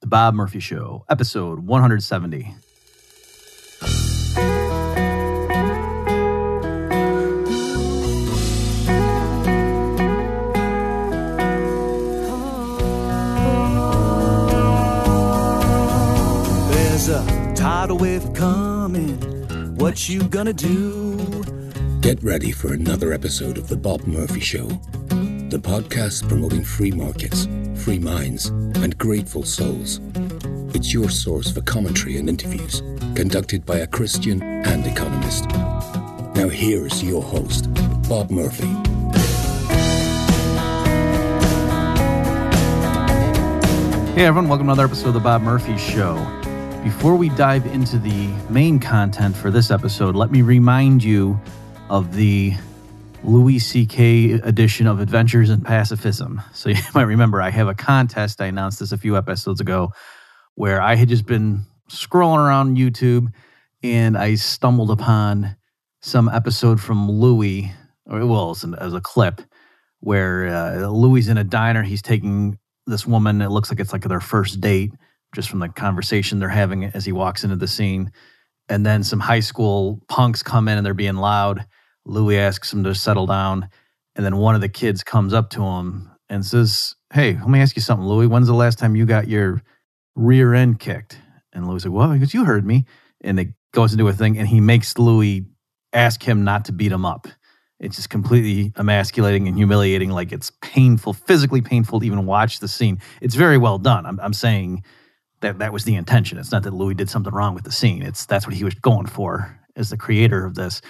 The Bob Murphy Show, episode 170. There's a tidal wave coming. What you gonna do? Get ready for another episode of The Bob Murphy Show, the podcast promoting free markets, free minds, and grateful souls. It's your source for commentary and interviews conducted by a Christian and economist. Now, here's your host, Bob Murphy. Hey everyone, welcome to another episode of the Bob Murphy Show. Before we dive into the main content for this episode, let me remind you of the Louis C.K. edition of Adventures in Pacifism. So you might remember I have a contest. I announced this a few episodes ago where I had just been scrolling around YouTube and I stumbled upon some episode from Louis, or well, as, a clip where uh, Louis in a diner. He's taking this woman. It looks like it's like their first date, just from the conversation they're having as he walks into the scene. And then some high school punks come in and they're being loud. Louis asks him to settle down. And then one of the kids comes up to him and says, Hey, let me ask you something, Louis. When's the last time you got your rear end kicked? And Louis like, Well, goes, You heard me. And it goes into a thing, and he makes Louis ask him not to beat him up. It's just completely emasculating and humiliating. Like it's painful, physically painful to even watch the scene. It's very well done. I'm, I'm saying that that was the intention. It's not that Louis did something wrong with the scene. It's that's what he was going for as the creator of this.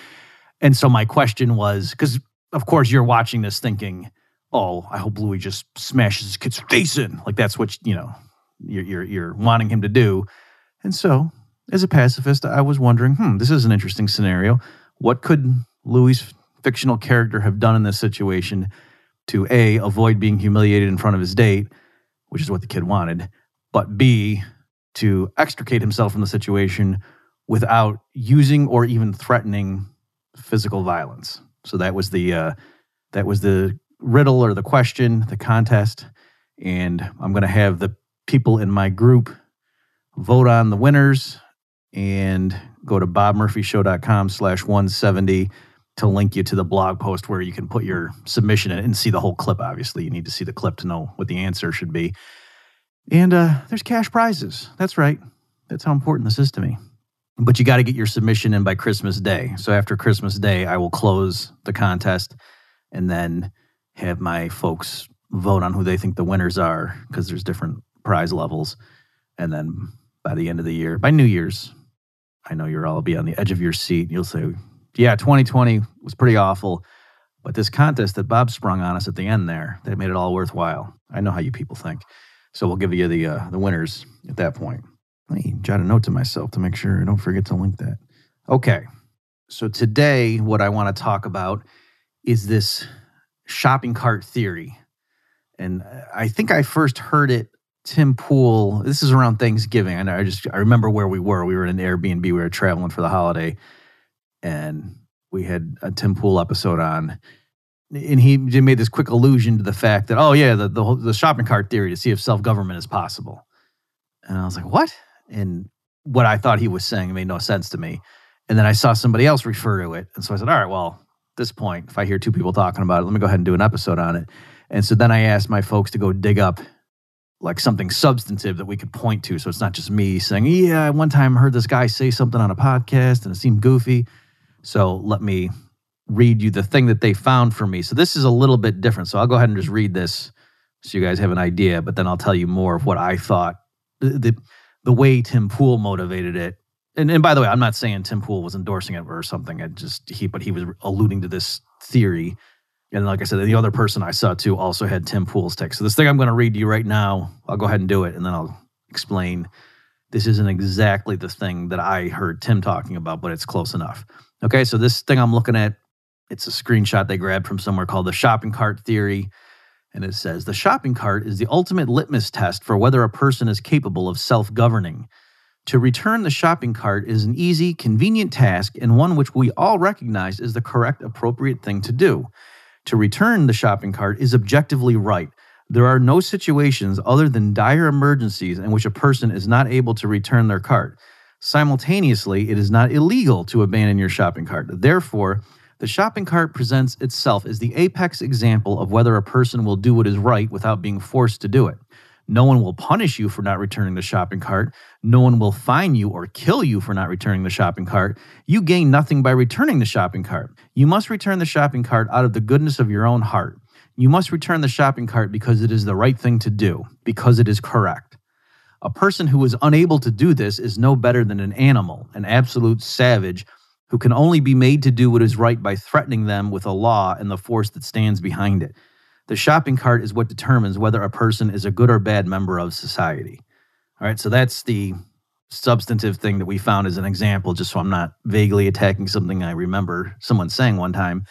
And so my question was because of course you're watching this thinking, oh, I hope Louis just smashes his kid's face in. Like that's what you know you're you're, you're wanting him to do. And so as a pacifist, I was wondering, hmm, this is an interesting scenario. What could Louis' fictional character have done in this situation to A, avoid being humiliated in front of his date, which is what the kid wanted, but B, to extricate himself from the situation without using or even threatening physical violence. So that was the uh, that was the riddle or the question, the contest, and I'm going to have the people in my group vote on the winners and go to bobmurphyshow.com slash 170 to link you to the blog post where you can put your submission in and see the whole clip. Obviously, you need to see the clip to know what the answer should be. And uh, there's cash prizes. That's right. That's how important this is to me. But you got to get your submission in by Christmas Day. So after Christmas Day, I will close the contest and then have my folks vote on who they think the winners are because there's different prize levels. And then by the end of the year, by New Year's, I know you'll all be on the edge of your seat. You'll say, yeah, 2020 was pretty awful. But this contest that Bob sprung on us at the end there, that made it all worthwhile. I know how you people think. So we'll give you the uh, the winners at that point. Let me jot a note to myself to make sure I don't forget to link that. Okay. So today, what I want to talk about is this shopping cart theory. And I think I first heard it Tim Pool. This is around Thanksgiving. I know I just I remember where we were. We were in an Airbnb. We were traveling for the holiday, and we had a Tim Pool episode on, and he made this quick allusion to the fact that oh yeah, the the, the shopping cart theory to see if self government is possible. And I was like, what? And what I thought he was saying made no sense to me. And then I saw somebody else refer to it, and so I said, all right, well, this point, if I hear two people talking about it, let me go ahead and do an episode on it. And so then I asked my folks to go dig up like something substantive that we could point to. So it's not just me saying, yeah, one time heard this guy say something on a podcast and it seemed goofy. So let me read you the thing that they found for me. So this is a little bit different. So I'll go ahead and just read this so you guys have an idea, but then I'll tell you more of what I thought the the, the way Tim Pool motivated it. And, and by the way, I'm not saying Tim Pool was endorsing it or something. I just he but he was alluding to this theory. And like I said, the other person I saw too also had Tim Pool's text. So this thing I'm going to read to you right now, I'll go ahead and do it, and then I'll explain. This isn't exactly the thing that I heard Tim talking about, but it's close enough. Okay, so this thing I'm looking at, it's a screenshot they grabbed from somewhere called the shopping cart theory. And it says the shopping cart is the ultimate litmus test for whether a person is capable of self governing. To return the shopping cart is an easy, convenient task and one which we all recognize is the correct, appropriate thing to do. To return the shopping cart is objectively right. There are no situations other than dire emergencies in which a person is not able to return their cart. Simultaneously, it is not illegal to abandon your shopping cart. Therefore, the shopping cart presents itself as the apex example of whether a person will do what is right without being forced to do it. No one will punish you for not returning the shopping cart. No one will fine you or kill you for not returning the shopping cart. You gain nothing by returning the shopping cart. You must return the shopping cart out of the goodness of your own heart. You must return the shopping cart because it is the right thing to do, because it is correct. A person who is unable to do this is no better than an animal, an absolute savage who can only be made to do what is right by threatening them with a law and the force that stands behind it. The shopping cart is what determines whether a person is a good or bad member of society. All right, so that's the substantive thing that we found as an example, just so I'm not vaguely attacking something I remember someone saying one time.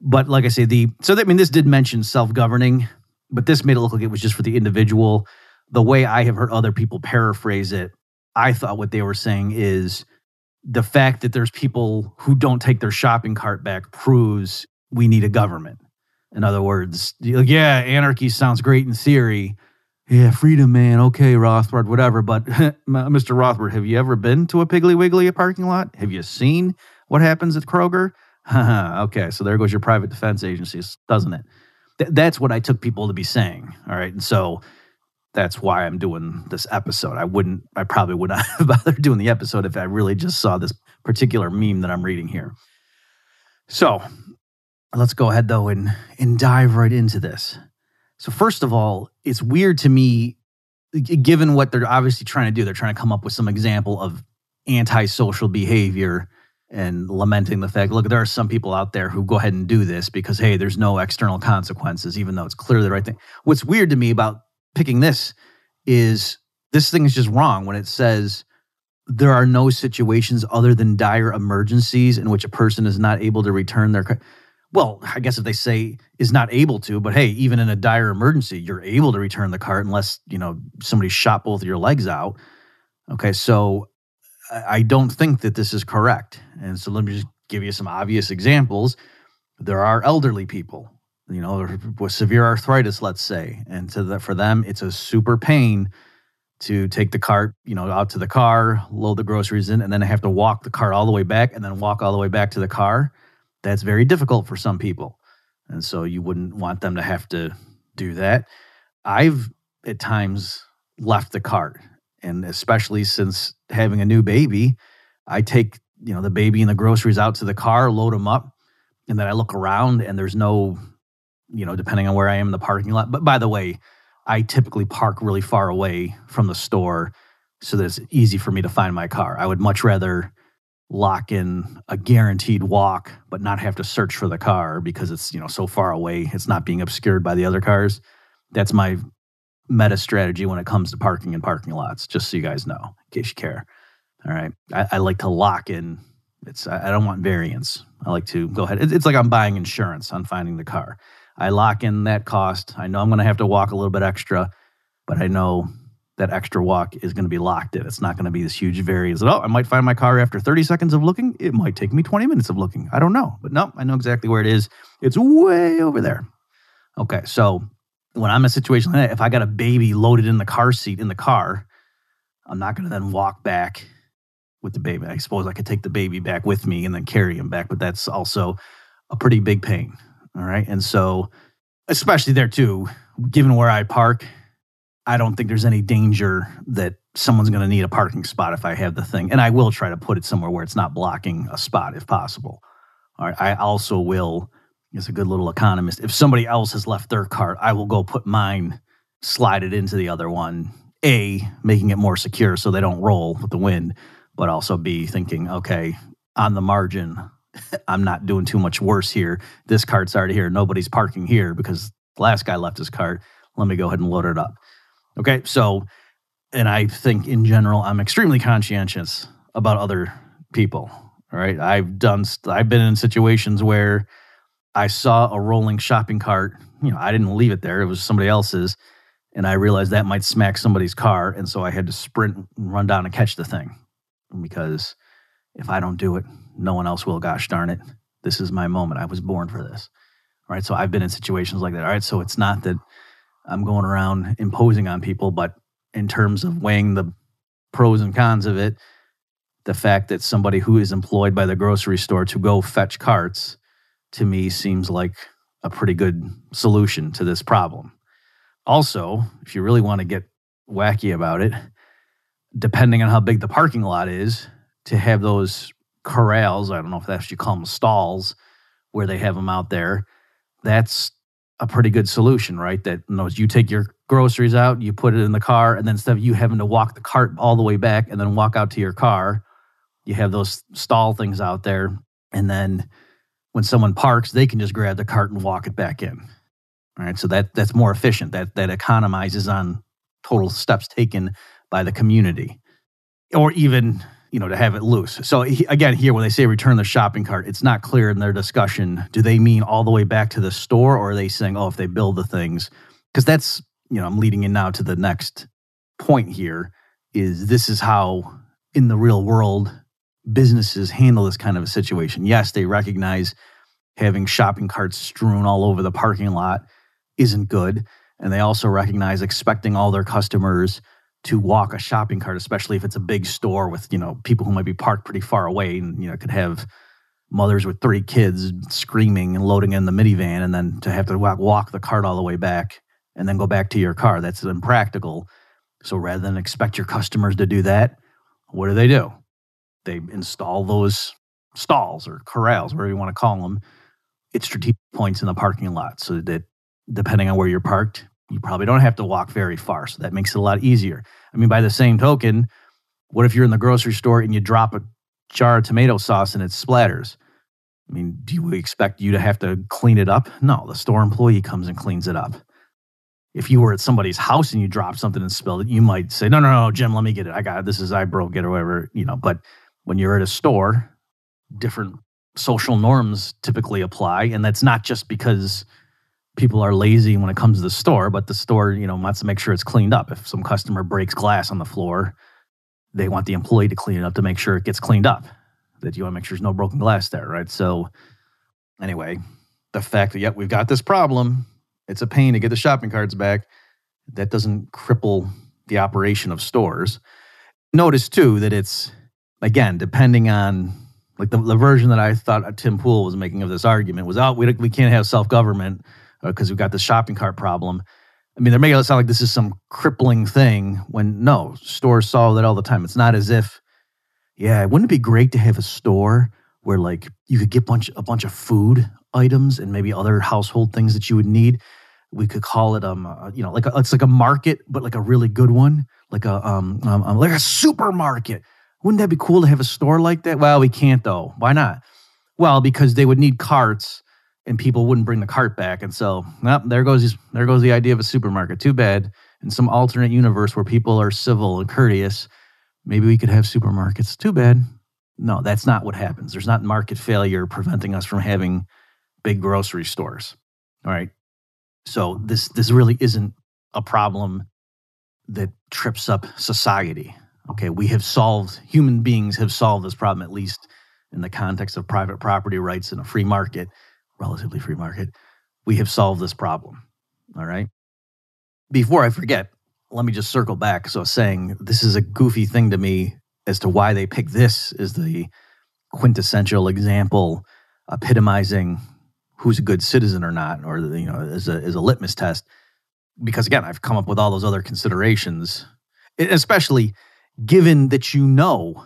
But like I say, the so that, I mean, this did mention self governing, but this made it look like it was just for the individual the way I have heard other people paraphrase it, I thought what they were saying is the fact that there's people who don't take their shopping cart back proves we need a government. In other words, yeah, anarchy sounds great in theory. Yeah, freedom, man. Okay, Rothbard, whatever. But Mr. Rothbard, have you ever been to a Piggly Wiggly parking lot? Have you seen what happens at Kroger? okay, so there goes your private defense agencies, doesn't it? Th- that's what I took people to be saying. All right. And so that's why I'm doing this episode. I wouldn't, I probably would not have bothered doing the episode if I really just saw this particular meme that I'm reading here. So let's go ahead though and and dive right into this. So first of all, it's weird to me, given what they're obviously trying to do. They're trying to come up with some example of antisocial behavior and lamenting the fact, look, there are some people out there who go ahead and do this because hey, there's no external consequences, even though it's clearly the right thing. What's weird to me about picking this is this thing is just wrong when it says there are no situations other than dire emergencies in which a person is not able to return their car. Well, I guess if they say is not able to, but hey, even in a dire emergency, you're able to return the cart unless, you know, somebody shot both of your legs out. Okay, so I don't think that this is correct. And so let me just give you some obvious examples. There are elderly people you know, with severe arthritis, let's say, and to the, for them, it's a super pain to take the cart, you know, out to the car, load the groceries in, and then have to walk the cart all the way back and then walk all the way back to the car. That's very difficult for some people. And so you wouldn't want them to have to do that. I've at times left the cart, and especially since having a new baby, I take, you know, the baby and the groceries out to the car, load them up, and then I look around and there's no you know, depending on where I am in the parking lot. But by the way, I typically park really far away from the store so that it's easy for me to find my car. I would much rather lock in a guaranteed walk but not have to search for the car because it's, you know, so far away, it's not being obscured by the other cars. That's my meta strategy when it comes to parking in parking lots, just so you guys know, in case you care. All right. I, I like to lock in. It's I, I don't want variance. I like to go ahead. it's like I'm buying insurance on finding the car. I lock in that cost. I know I'm going to have to walk a little bit extra, but I know that extra walk is going to be locked in. It's not going to be this huge variance. Oh, I might find my car after 30 seconds of looking. It might take me 20 minutes of looking. I don't know. But no, I know exactly where it is. It's way over there. Okay, so when I'm in a situation like that, if I got a baby loaded in the car seat in the car, I'm not going to then walk back with the baby. I suppose I could take the baby back with me and then carry him back, but that's also a pretty big pain. All right. And so, especially there too, given where I park, I don't think there's any danger that someone's going to need a parking spot if I have the thing. And I will try to put it somewhere where it's not blocking a spot if possible. All right. I also will, as a good little economist, if somebody else has left their cart, I will go put mine, slide it into the other one. A, making it more secure so they don't roll with the wind, but also B, thinking, okay, on the margin, I'm not doing too much worse here. This cart's already here. Nobody's parking here because the last guy left his cart. Let me go ahead and load it up. Okay. So, and I think in general, I'm extremely conscientious about other people. All right. I've done, I've been in situations where I saw a rolling shopping cart. You know, I didn't leave it there, it was somebody else's. And I realized that might smack somebody's car. And so I had to sprint and run down and catch the thing because if I don't do it, no one else will. Gosh darn it. This is my moment. I was born for this. All right. So I've been in situations like that. All right. So it's not that I'm going around imposing on people, but in terms of weighing the pros and cons of it, the fact that somebody who is employed by the grocery store to go fetch carts to me seems like a pretty good solution to this problem. Also, if you really want to get wacky about it, depending on how big the parking lot is, to have those corrals, I don't know if that's what you call them stalls, where they have them out there, that's a pretty good solution, right? That knows you take your groceries out, you put it in the car, and then instead of you having to walk the cart all the way back and then walk out to your car, you have those stall things out there. And then when someone parks, they can just grab the cart and walk it back in. All right. So that that's more efficient. That that economizes on total steps taken by the community. Or even you know, to have it loose. So again, here when they say return the shopping cart, it's not clear in their discussion. Do they mean all the way back to the store, or are they saying, oh, if they build the things? Because that's you know, I'm leading in now to the next point here. Is this is how in the real world businesses handle this kind of a situation? Yes, they recognize having shopping carts strewn all over the parking lot isn't good, and they also recognize expecting all their customers to walk a shopping cart, especially if it's a big store with you know people who might be parked pretty far away, and you know could have mothers with three kids screaming and loading in the minivan, and then to have to walk, walk the cart all the way back and then go back to your car. That's impractical. So rather than expect your customers to do that, what do they do? They install those stalls or corrals, whatever you want to call them, at strategic points in the parking lot so that depending on where you're parked, you probably don't have to walk very far. So that makes it a lot easier. I mean, by the same token, what if you're in the grocery store and you drop a jar of tomato sauce and it splatters? I mean, do we expect you to have to clean it up? No, the store employee comes and cleans it up. If you were at somebody's house and you dropped something and spilled it, you might say, "No, no, no, Jim, let me get it. I got it. This is I broke it or whatever." You know, but when you're at a store, different social norms typically apply, and that's not just because people are lazy when it comes to the store, but the store, you know, wants to make sure it's cleaned up. If some customer breaks glass on the floor, they want the employee to clean it up to make sure it gets cleaned up. That you want to make sure there's no broken glass there, right? So, anyway, the fact that, yep, we've got this problem, it's a pain to get the shopping carts back, that doesn't cripple the operation of stores. Notice, too, that it's, again, depending on like the, the version that I thought Tim Pool was making of this argument was, oh, we, we can't have self government because uh, we've got the shopping cart problem. I mean, they're making it sound like this is some crippling thing when no, stores solve that all the time. It's not as if, yeah, wouldn't it be great to have a store where like you could get bunch a bunch of food items and maybe other household things that you would need. We could call it um, uh, you know, like a, it's like a market, but like a really good one, like a um, um, um like a supermarket. Wouldn't that be cool to have a store like that? Well, we can't though. Why not? Well, because they would need carts and people wouldn't bring the cart back. And so, well, there goes there goes the idea of a supermarket. Too bad. In some alternate universe where people are civil and courteous, maybe we could have supermarkets. Too bad. No, that's not what happens. There's not market failure preventing us from having big grocery stores. All right. So this this really isn't a problem that trips up society. Okay, we have solved human beings have solved this problem at least in the context of private property rights in a free market relatively free market, we have solved this problem. All right. Before I forget, let me just circle back. So, saying this is a goofy thing to me as to why they pick this as the quintessential example epitomizing who's a good citizen or not, or you know, as a as a litmus test. Because again, I've come up with all those other considerations, especially given that you know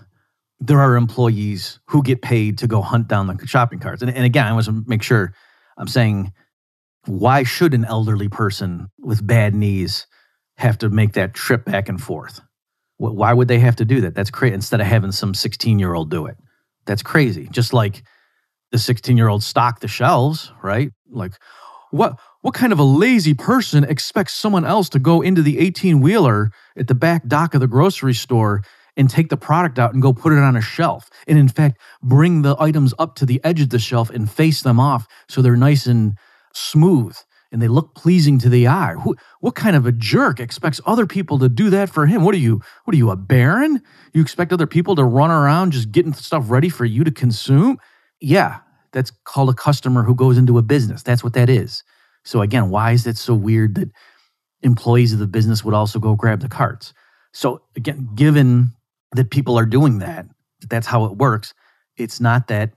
there are employees who get paid to go hunt down the shopping carts. And, and again, I want to make sure I'm saying, why should an elderly person with bad knees have to make that trip back and forth? Why would they have to do that? That's crazy. Instead of having some 16 year old do it, that's crazy. Just like the 16 year old stock the shelves, right? Like, what what kind of a lazy person expects someone else to go into the 18 wheeler at the back dock of the grocery store and take the product out and go put it on a shelf. And in fact, bring the items up to the edge of the shelf and face them off so they're nice and smooth and they look pleasing to the eye. Who, what kind of a jerk expects other people to do that for him? What are you? What are you, a baron? You expect other people to run around just getting stuff ready for you to consume? Yeah, that's called a customer who goes into a business. That's what that is. So again, why is it so weird that employees of the business would also go grab the carts. So again, given that people are doing that, that's how it works. It's not that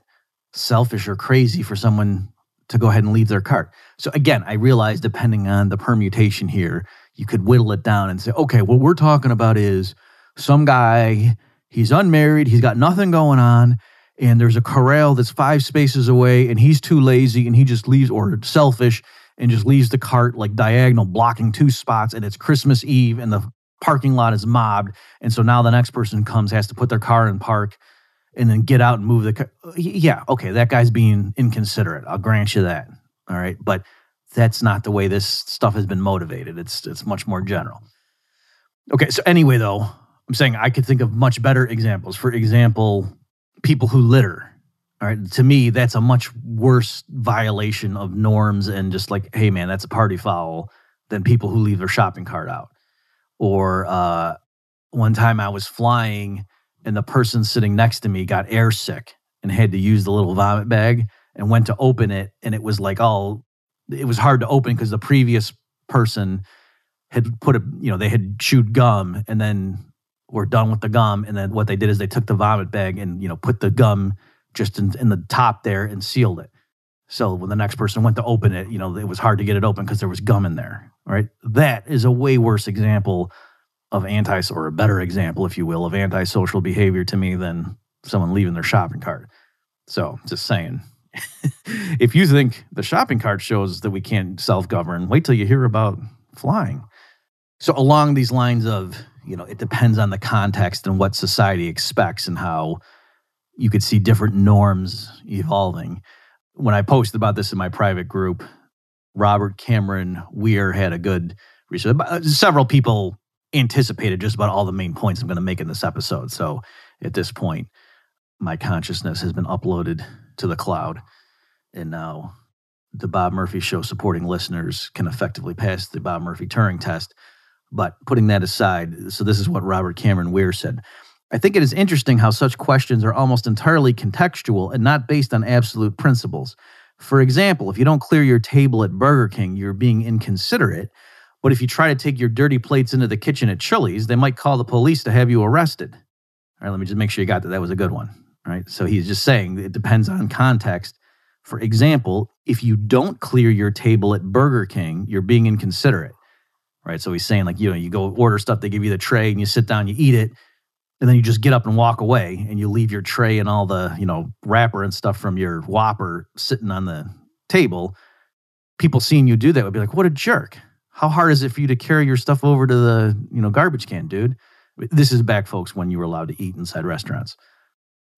selfish or crazy for someone to go ahead and leave their cart. So again, I realize depending on the permutation here, you could whittle it down and say, okay, what we're talking about is some guy, he's unmarried, he's got nothing going on, and there's a corral that's five spaces away, and he's too lazy and he just leaves or selfish and just leaves the cart like diagonal, blocking two spots, and it's Christmas Eve and the parking lot is mobbed. And so now the next person comes, has to put their car in park and then get out and move the car. Yeah, okay, that guy's being inconsiderate. I'll grant you that. All right. But that's not the way this stuff has been motivated. It's it's much more general. Okay, so anyway though, I'm saying I could think of much better examples. For example, people who litter. All right, to me, that's a much worse violation of norms and just like, hey man, that's a party foul than people who leave their shopping cart out. Or uh, one time I was flying and the person sitting next to me got air sick and had to use the little vomit bag and went to open it and it was like all it was hard to open because the previous person had put a you know they had chewed gum and then were done with the gum and then what they did is they took the vomit bag and you know put the gum just in, in the top there and sealed it. So when the next person went to open it you know it was hard to get it open because there was gum in there right that is a way worse example of anti or a better example if you will of antisocial behavior to me than someone leaving their shopping cart so just saying if you think the shopping cart shows that we can't self govern, wait till you hear about flying. So, along these lines of, you know, it depends on the context and what society expects and how you could see different norms evolving. When I posted about this in my private group, Robert Cameron Weir had a good research. Uh, several people anticipated just about all the main points I'm going to make in this episode. So, at this point, my consciousness has been uploaded to the cloud. And now the Bob Murphy show supporting listeners can effectively pass the Bob Murphy Turing test. But putting that aside, so this is what Robert Cameron Weir said. I think it is interesting how such questions are almost entirely contextual and not based on absolute principles. For example, if you don't clear your table at Burger King, you're being inconsiderate. But if you try to take your dirty plates into the kitchen at Chili's, they might call the police to have you arrested. All right, let me just make sure you got that. That was a good one All right. So he's just saying it depends on context. For example, if you don't clear your table at Burger King, you're being inconsiderate, right? So he's saying like you know you go order stuff, they give you the tray, and you sit down, you eat it, and then you just get up and walk away, and you leave your tray and all the you know wrapper and stuff from your Whopper sitting on the table. People seeing you do that would be like, what a jerk! How hard is it for you to carry your stuff over to the you know garbage can, dude? This is back, folks, when you were allowed to eat inside restaurants.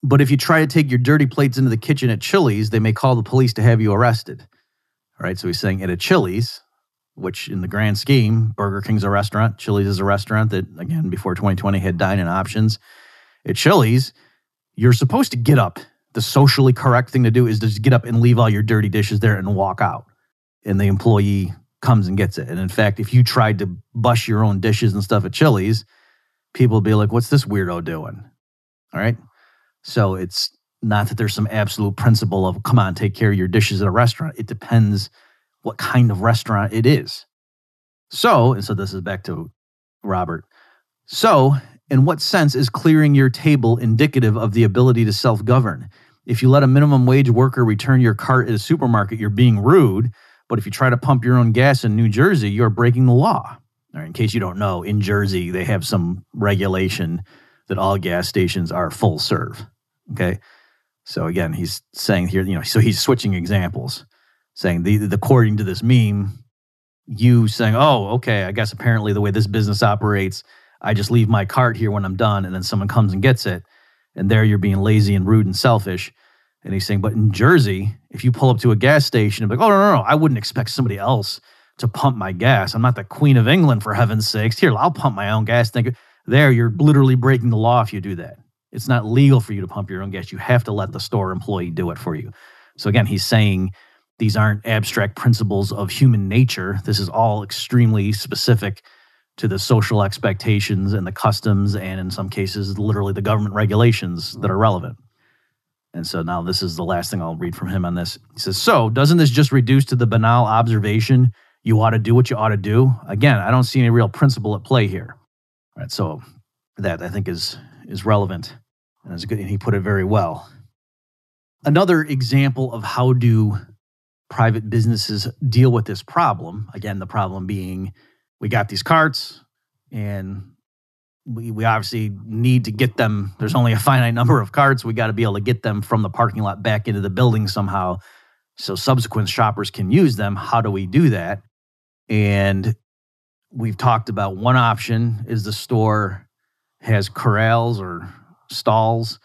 But if you try to take your dirty plates into the kitchen at Chili's, they may call the police to have you arrested. All right. So he's saying at a Chili's, which in the grand scheme, Burger King's a restaurant, Chili's is a restaurant that, again, before 2020 had dine in options. At Chili's, you're supposed to get up. The socially correct thing to do is just get up and leave all your dirty dishes there and walk out. And the employee comes and gets it. And in fact, if you tried to bust your own dishes and stuff at Chili's, people would be like, what's this weirdo doing? All right. So it's not that there's some absolute principle of come on, take care of your dishes at a restaurant. It depends what kind of restaurant it is. So, and so this is back to Robert. So, in what sense is clearing your table indicative of the ability to self govern? If you let a minimum wage worker return your cart at a supermarket, you're being rude. But if you try to pump your own gas in New Jersey, you're breaking the law. in case you don't know, in Jersey, they have some regulation that all gas stations are full serve. Okay. So again, he's saying here, you know, so he's switching examples, saying the, the according to this meme, you saying, oh, okay, I guess apparently the way this business operates, I just leave my cart here when I'm done, and then someone comes and gets it, and there you're being lazy and rude and selfish. And he's saying, but in Jersey, if you pull up to a gas station and be like, oh no, no, no, I wouldn't expect somebody else to pump my gas. I'm not the Queen of England for heaven's sakes. Here, I'll pump my own gas. Think there, you're literally breaking the law if you do that. It's not legal for you to pump your own gas. You have to let the store employee do it for you. So again, he's saying these aren't abstract principles of human nature. This is all extremely specific to the social expectations and the customs, and in some cases, literally the government regulations that are relevant. And so now this is the last thing I'll read from him on this. He says, So, doesn't this just reduce to the banal observation you ought to do what you ought to do. Again, I don't see any real principle at play here. All right, so that I think is is relevant and is good, and he put it very well. Another example of how do private businesses deal with this problem? Again, the problem being we got these carts and we, we obviously need to get them. There's only a finite number of carts. We got to be able to get them from the parking lot back into the building somehow so subsequent shoppers can use them. How do we do that? And we've talked about one option is the store has corrals or stalls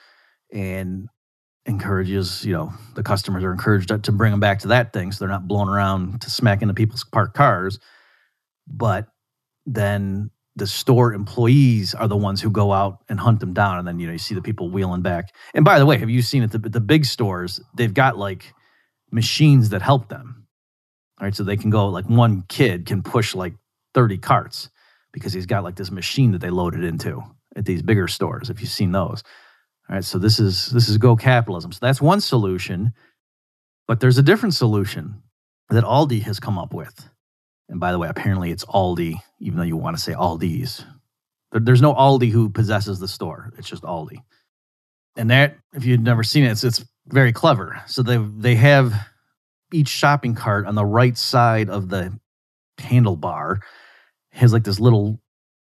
and encourages, you know, the customers are encouraged to bring them back to that thing so they're not blown around to smack into people's parked cars. But then the store employees are the ones who go out and hunt them down and then you know you see the people wheeling back. And by the way have you seen it the, the big stores they've got like machines that help them all right? So they can go like one kid can push like 30 carts because he's got like this machine that they loaded into at these bigger stores if you've seen those all right so this is this is go capitalism so that's one solution but there's a different solution that aldi has come up with and by the way, apparently it's Aldi, even though you want to say Aldi's. there's no Aldi who possesses the store. It's just Aldi. And that, if you've never seen it, it's, it's very clever. So they they have each shopping cart on the right side of the handlebar has like this little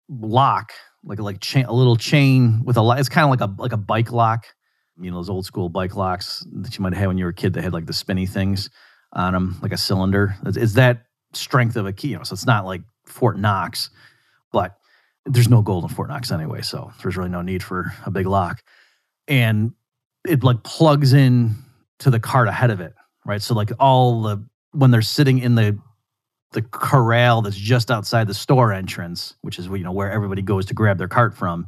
lock, like like chain, a little chain with a. Lot, it's kind of like a like a bike lock. You know those old school bike locks that you might have when you were a kid that had like the spinny things on them, like a cylinder. Is that strength of a key. You know, so it's not like Fort Knox, but there's no gold in Fort Knox anyway, so there's really no need for a big lock. And it like plugs in to the cart ahead of it, right? So like all the when they're sitting in the the corral that's just outside the store entrance, which is you know where everybody goes to grab their cart from,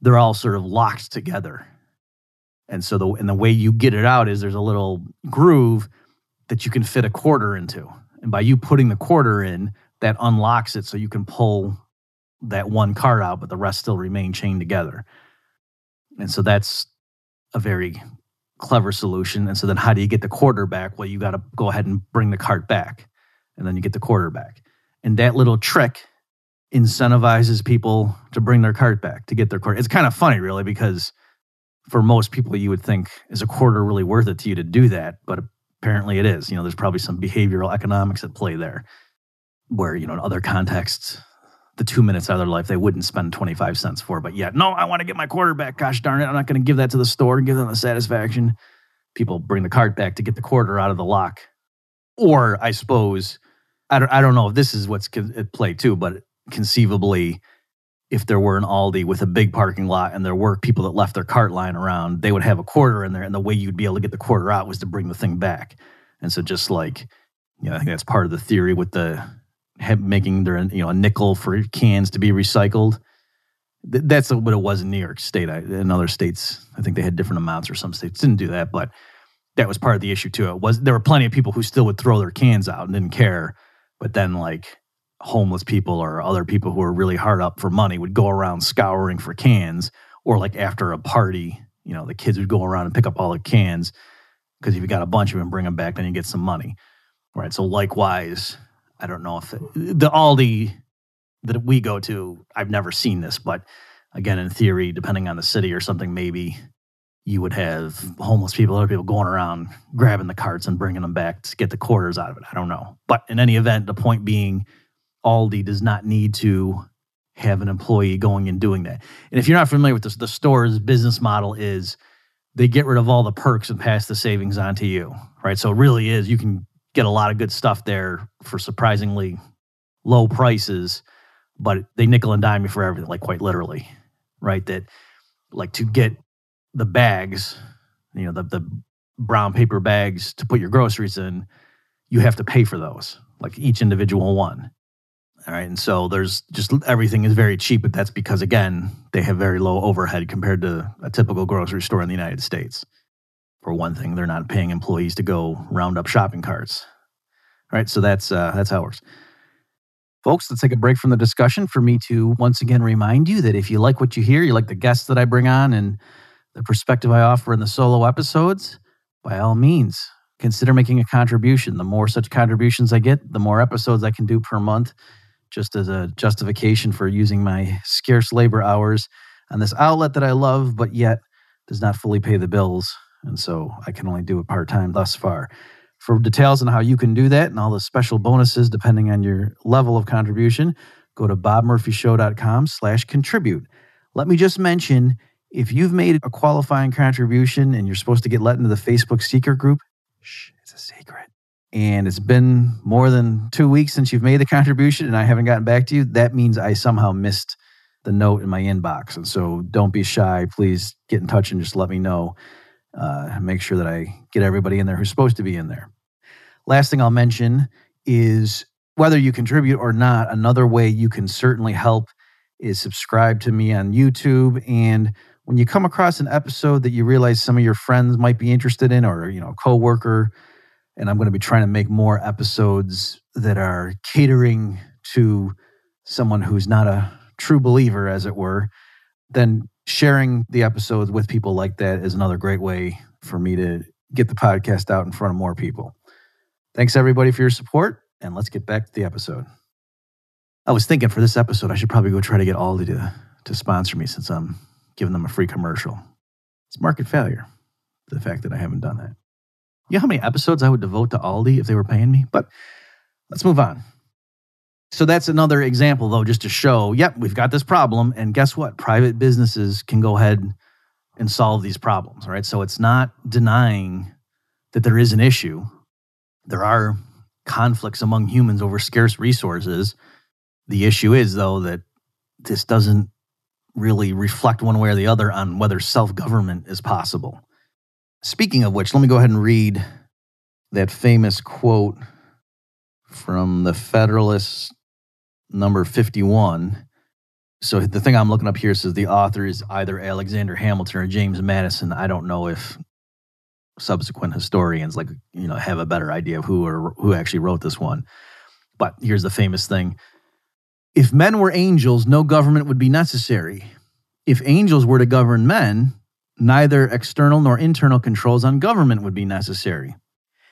they're all sort of locked together. And so the and the way you get it out is there's a little groove that you can fit a quarter into. And by you putting the quarter in, that unlocks it so you can pull that one cart out, but the rest still remain chained together. And so that's a very clever solution. And so then how do you get the quarter back? Well, you got to go ahead and bring the cart back, and then you get the quarter back. And that little trick incentivizes people to bring their cart back to get their quarter. It's kind of funny, really, because for most people, you would think, is a quarter really worth it to you to do that? But apparently it is. You know, there's probably some behavioral economics at play there where, you know, in other contexts, the two minutes out of their life they wouldn't spend 25 cents for. But yet, no, I want to get my quarterback. Gosh darn it. I'm not going to give that to the store and give them the satisfaction. People bring the cart back to get the quarter out of the lock. Or I suppose, I don't, I don't know if this is what's at play too, but conceivably, if there were an Aldi with a big parking lot and there were people that left their cart lying around, they would have a quarter in there. And the way you'd be able to get the quarter out was to bring the thing back. And so just like, you know, I think that's part of the theory with the making their, you know, a nickel for cans to be recycled. That's what it was in New York State. in other states, I think they had different amounts, or some states didn't do that. But that was part of the issue too. It was there were plenty of people who still would throw their cans out and didn't care. But then, like, homeless people or other people who are really hard up for money would go around scouring for cans or like after a party you know the kids would go around and pick up all the cans because if you got a bunch of them bring them back then you get some money right so likewise i don't know if it, the aldi that we go to i've never seen this but again in theory depending on the city or something maybe you would have homeless people other people going around grabbing the carts and bringing them back to get the quarters out of it i don't know but in any event the point being Aldi does not need to have an employee going and doing that. And if you're not familiar with this, the store's business model is they get rid of all the perks and pass the savings on to you, right? So it really is you can get a lot of good stuff there for surprisingly low prices, but they nickel and dime you for everything, like quite literally, right? That like to get the bags, you know, the the brown paper bags to put your groceries in, you have to pay for those, like each individual one. All right. And so there's just everything is very cheap, but that's because, again, they have very low overhead compared to a typical grocery store in the United States. For one thing, they're not paying employees to go round up shopping carts. All right. So that's, uh, that's how it works. Folks, let's take a break from the discussion for me to once again remind you that if you like what you hear, you like the guests that I bring on and the perspective I offer in the solo episodes, by all means, consider making a contribution. The more such contributions I get, the more episodes I can do per month, just as a justification for using my scarce labor hours on this outlet that I love, but yet does not fully pay the bills. And so I can only do it part time thus far. For details on how you can do that and all the special bonuses depending on your level of contribution, go to bobmurphyshow.com slash contribute. Let me just mention, if you've made a qualifying contribution and you're supposed to get let into the Facebook secret group, shh, it's a secret. And it's been more than two weeks since you've made the contribution and I haven't gotten back to you. That means I somehow missed the note in my inbox. And so don't be shy. Please get in touch and just let me know. Uh, make sure that I get everybody in there who's supposed to be in there. Last thing I'll mention is whether you contribute or not, another way you can certainly help is subscribe to me on YouTube. And when you come across an episode that you realize some of your friends might be interested in, or you know, a coworker, and I'm going to be trying to make more episodes that are catering to someone who's not a true believer, as it were, then sharing the episodes with people like that is another great way for me to get the podcast out in front of more people. Thanks everybody for your support, and let's get back to the episode. I was thinking for this episode, I should probably go try to get Aldi to, to sponsor me since I'm giving them a free commercial. It's market failure, the fact that I haven't done that. You know how many episodes I would devote to Aldi if they were paying me? But let's move on. So that's another example, though, just to show, yep, we've got this problem. And guess what? Private businesses can go ahead and solve these problems, right? So it's not denying that there is an issue there are conflicts among humans over scarce resources. The issue is, though, that this doesn't really reflect one way or the other on whether self government is possible. Speaking of which, let me go ahead and read that famous quote from the Federalist number 51. So the thing I'm looking up here says the author is either Alexander Hamilton or James Madison. I don't know if subsequent historians like you know have a better idea of who or who actually wrote this one but here's the famous thing if men were angels no government would be necessary. If angels were to govern men neither external nor internal controls on government would be necessary.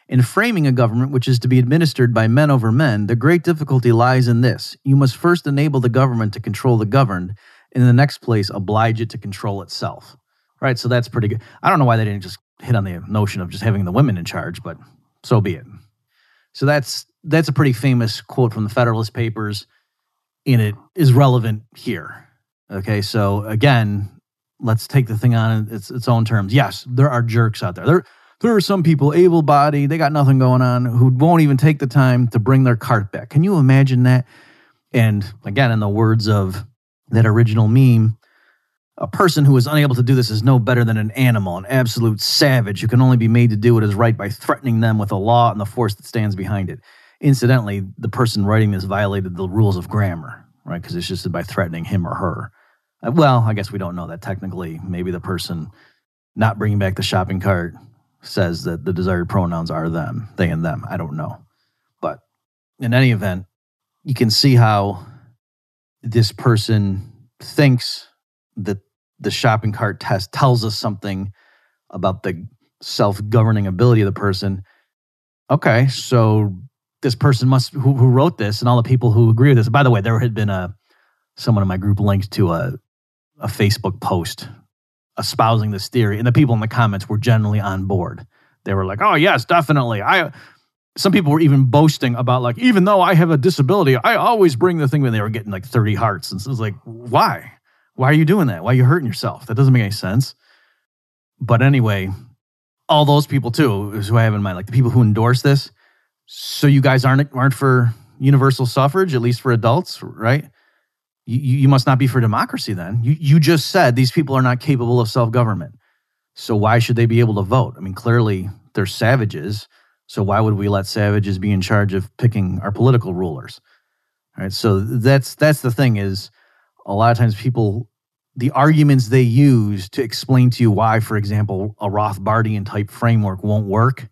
In framing a government which is to be administered by men over men the great difficulty lies in this. You must first enable the government to control the governed and in the next place oblige it to control itself. Right so that's pretty good. I don't know why they didn't just hit on the notion of just having the women in charge, but so be it. So that's that's a pretty famous quote from the Federalist Papers, and it is relevant here. Okay, so again, let's take the thing on its its own terms. Yes, there are jerks out there. There there are some people able-bodied, they got nothing going on, who won't even take the time to bring their cart back. Can you imagine that? And again, in the words of that original meme, a person who is unable to do this is no better than an animal, an absolute savage who can only be made to do what is right by threatening them with a law and the force that stands behind it. Incidentally, the person writing this violated the rules of grammar, right? Because it's just by threatening him or her. Uh, well, I guess we don't know that technically. Maybe the person not bringing back the shopping cart says that the desired pronouns are them, they and them. I don't know. But in any event, you can see how this person thinks that the shopping cart test tells us something about the self-governing ability of the person okay so this person must who, who wrote this and all the people who agree with this by the way there had been a someone in my group linked to a, a facebook post espousing this theory and the people in the comments were generally on board they were like oh yes definitely i some people were even boasting about like even though i have a disability i always bring the thing when they were getting like 30 hearts and so was like why why are you doing that? Why are you hurting yourself? That doesn't make any sense. But anyway, all those people too who I have in mind, like the people who endorse this. So you guys aren't aren't for universal suffrage, at least for adults, right? You, you must not be for democracy then. You, you just said these people are not capable of self government. So why should they be able to vote? I mean, clearly they're savages. So why would we let savages be in charge of picking our political rulers? All right. So that's that's the thing is a lot of times people the arguments they use to explain to you why, for example, a Rothbardian type framework won't work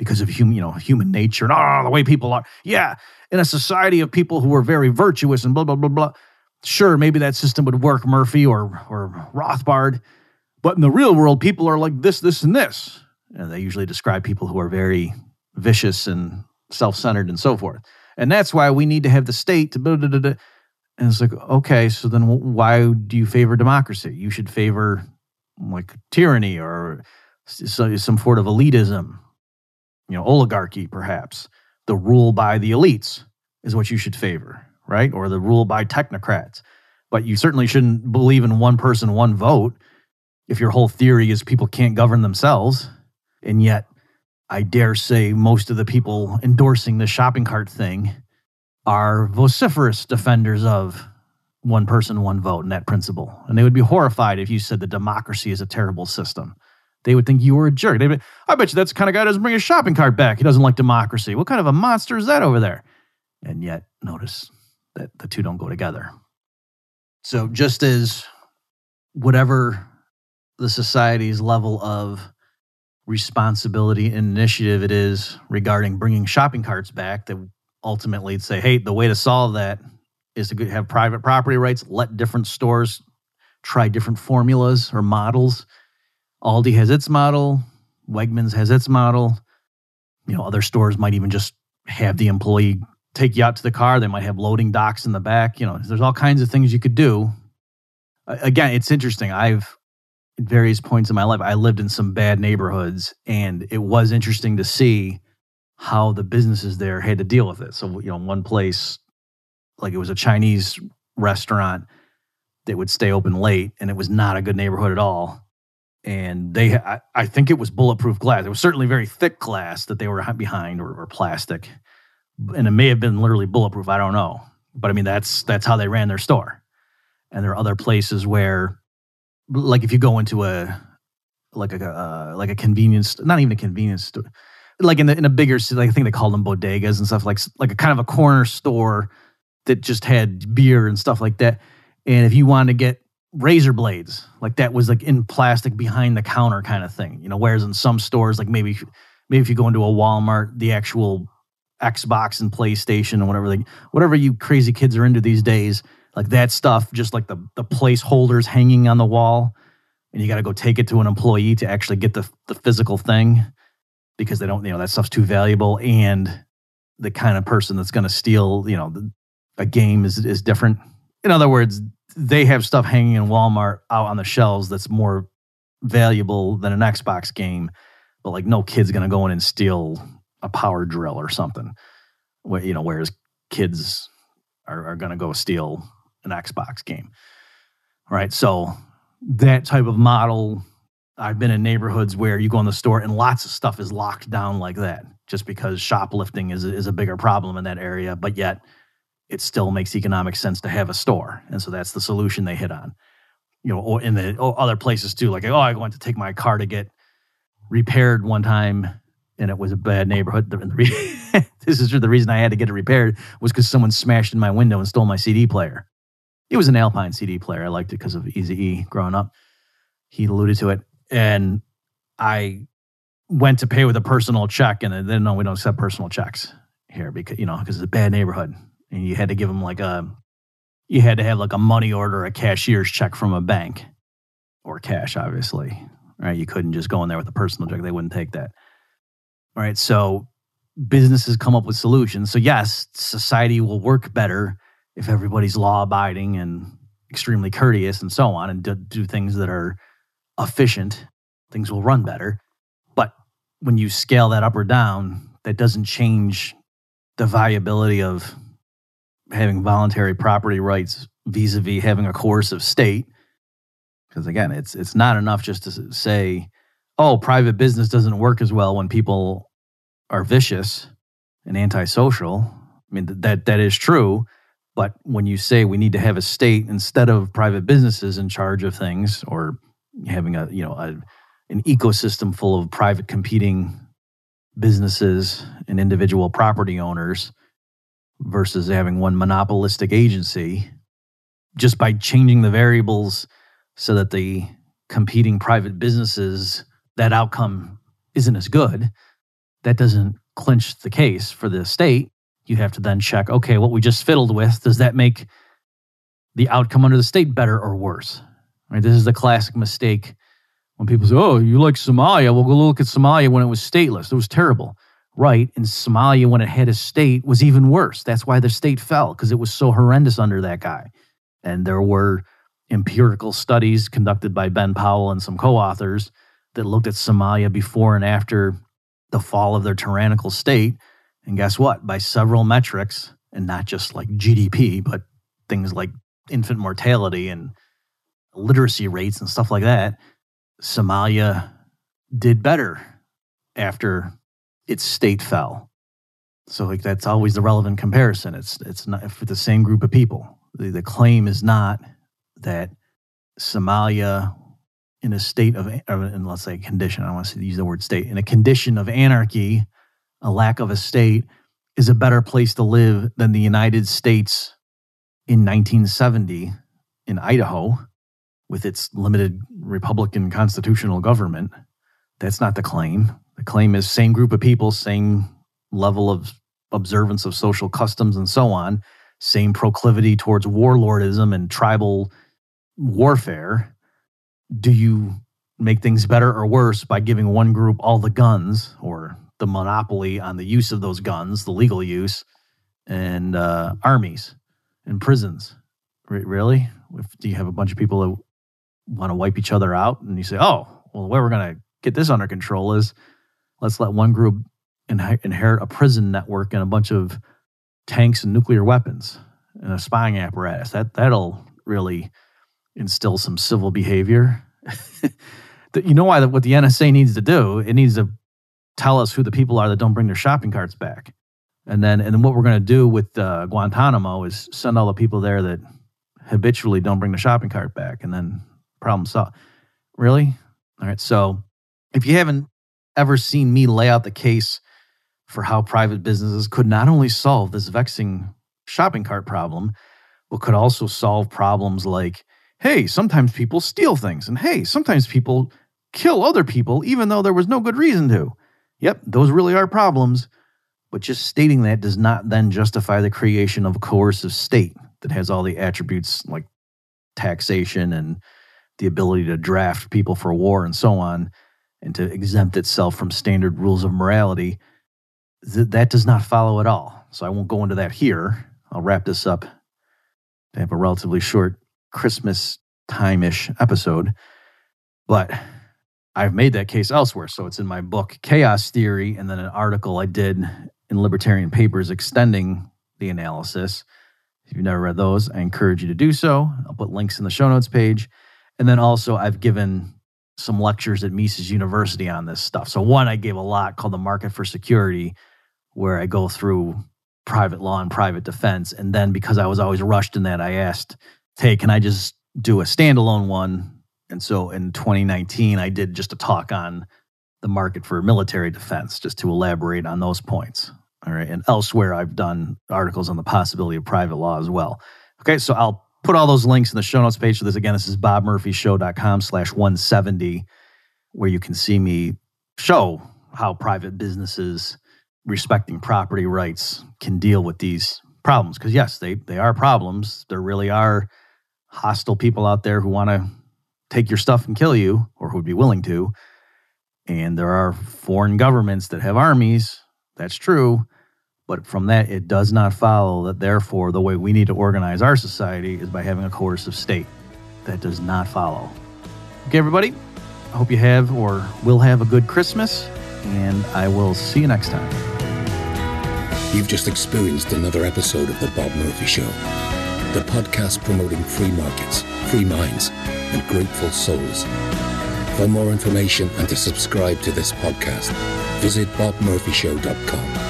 because of human, you know, human nature and oh, the way people are. Yeah, in a society of people who are very virtuous and blah blah blah blah. Sure, maybe that system would work, Murphy or or Rothbard, but in the real world, people are like this, this, and this. And they usually describe people who are very vicious and self-centered and so forth. And that's why we need to have the state to blah, blah, blah. And it's like, okay, so then why do you favor democracy? You should favor like tyranny or some sort of elitism, you know, oligarchy, perhaps. The rule by the elites is what you should favor, right? Or the rule by technocrats. But you certainly shouldn't believe in one person, one vote if your whole theory is people can't govern themselves. And yet, I dare say most of the people endorsing the shopping cart thing are vociferous defenders of one person, one vote and that principle. And they would be horrified if you said that democracy is a terrible system. They would think you were a jerk. They'd be, I bet you that's the kind of guy doesn't bring his shopping cart back. He doesn't like democracy. What kind of a monster is that over there? And yet, notice that the two don't go together. So, just as whatever the society's level of responsibility and initiative it is regarding bringing shopping carts back, that ultimately say, hey, the way to solve that is to have private property rights, let different stores try different formulas or models. Aldi has its model, Wegmans has its model. You know, other stores might even just have the employee take you out to the car. They might have loading docks in the back. You know, there's all kinds of things you could do. Again, it's interesting. I've at various points in my life, I lived in some bad neighborhoods, and it was interesting to see how the businesses there had to deal with it. So, you know, one place, like it was a Chinese restaurant that would stay open late, and it was not a good neighborhood at all. And they, I, I think it was bulletproof glass. It was certainly very thick glass that they were behind, or, or plastic and it may have been literally bulletproof. I don't know, but I mean that's that's how they ran their store. And there are other places where, like if you go into a like a uh, like a convenience, not even a convenience store, like in the, in a bigger city, like I think they called them bodegas and stuff like like a kind of a corner store that just had beer and stuff like that. And if you wanted to get razor blades, like that was like in plastic behind the counter kind of thing, you know. Whereas in some stores, like maybe maybe if you go into a Walmart, the actual Xbox and PlayStation and whatever they, whatever you crazy kids are into these days, like that stuff, just like the the placeholders hanging on the wall, and you got to go take it to an employee to actually get the the physical thing because they don't, you know, that stuff's too valuable, and the kind of person that's going to steal, you know, the, a game is is different. In other words, they have stuff hanging in Walmart out on the shelves that's more valuable than an Xbox game, but like no kid's to go in and steal a power drill or something. Where, you know, whereas kids are, are to go steal an Xbox game. Right. So that type of model, I've been in neighborhoods where you go in the store and lots of stuff is locked down like that just because shoplifting is, is a bigger problem in that area. But yet it still makes economic sense to have a store. And so that's the solution they hit on. You know, or in the or other places too, like, oh, I went to take my car to get repaired one time and it was a bad neighborhood. this is the reason I had to get it repaired was because someone smashed in my window and stole my CD player. It was an Alpine CD player. I liked it because of Easy E growing up. He alluded to it, and I went to pay with a personal check, and then no, we don't accept personal checks here because you know because it's a bad neighborhood, and you had to give them like a, you had to have like a money order, a cashier's check from a bank, or cash, obviously. Right? You couldn't just go in there with a personal check; they wouldn't take that. All right. So businesses come up with solutions. So, yes, society will work better if everybody's law abiding and extremely courteous and so on and do, do things that are efficient. Things will run better. But when you scale that up or down, that doesn't change the viability of having voluntary property rights vis-a-vis having a coercive state because again it's it's not enough just to say oh, private business doesn't work as well when people are vicious and antisocial. I mean, that that is true. But when you say we need to have a state instead of private businesses in charge of things, or having a you know a, an ecosystem full of private competing businesses and individual property owners versus having one monopolistic agency, just by changing the variables so that the competing private businesses that outcome isn't as good, that doesn't clinch the case for the state. You have to then check, okay, what we just fiddled with, does that make the outcome under the state better or worse? Right? This is the classic mistake When people say, oh, you like Somalia, well, go look at Somalia when it was stateless. It was terrible. Right. And Somalia, when it had a state, was even worse. That's why the state fell, because it was so horrendous under that guy. And there were empirical studies conducted by Ben Powell and some co authors that looked at Somalia before and after the fall of their tyrannical state. And guess what? By several metrics, and not just like GDP, but things like infant mortality and literacy rates and stuff like that, Somalia did better after its state fell. So like that's always the relevant comparison. It's it's not for the same group of people. The, the claim is not that Somalia in a state of, in let's say condition, I don't want to use the word state, in a condition of anarchy, a lack of a state, is a better place to live than the United States in 1970 in Idaho with its limited Republican constitutional government. That's not the claim. The claim is same group of people, same level of observance of social customs and so on, same proclivity towards warlordism and tribal warfare. Do you make things better or worse by giving one group all the guns or the monopoly on the use of those guns, the legal use, and uh, armies and prisons. R- really? If, do you have a bunch of people that want to wipe each other out? And you say, oh, well, the way we're going to get this under control is let's let one group in- inherit a prison network and a bunch of tanks and nuclear weapons and a spying apparatus. That that'll really instill some civil behavior. you know why what the NSA needs to do? It needs to tell us who the people are that don't bring their shopping carts back. And then, and then what we're going to do with uh, Guantanamo is send all the people there that habitually don't bring the shopping cart back, and then problem solved. Really? All right. So, if you haven't ever seen me lay out the case for how private businesses could not only solve this vexing shopping cart problem, but could also solve problems like, hey, sometimes people steal things, and hey, sometimes people kill other people even though there was no good reason to. Yep, those really are problems. But just stating that does not then justify the creation of a coercive state that has all the attributes like taxation and the ability to draft people for war and so on, and to exempt itself from standard rules of morality. Th- that does not follow at all. So I won't go into that here. I'll wrap this up to have a relatively short Christmas time ish episode. But I've made that case elsewhere. So it's in my book, Chaos Theory, and then an article I did in Libertarian Papers extending the analysis. If you've never read those, I encourage you to do so. I'll put links in the show notes page. And then also, I've given some lectures at Mises University on this stuff. So, one I gave a lot called The Market for Security, where I go through private law and private defense. And then, because I was always rushed in that, I asked, hey, can I just do a standalone one and so in 2019, I did just a talk on the market for military defense, just to elaborate on those points. All right. And elsewhere, I've done articles on the possibility of private law as well. Okay. So I'll put all those links in the show notes page for this. Again, this is bobmurphyshow.com slash 170, where you can see me show how private businesses respecting property rights can deal with these problems. Because, yes, they, they are problems. There really are hostile people out there who want to take your stuff and kill you, or who would be willing to. And there are foreign governments that have armies. That's true. But from that, it does not follow that, therefore, the way we need to organize our society is by having a coercive state. That does not follow. Okay, everybody. I hope you have or will have a good Christmas, and I will see you next time. You've just experienced another episode of The Bob Murphy Show, the podcast promoting free markets, free minds, and grateful souls. For more information and to subscribe to this podcast, visit bobmurphyshow.com.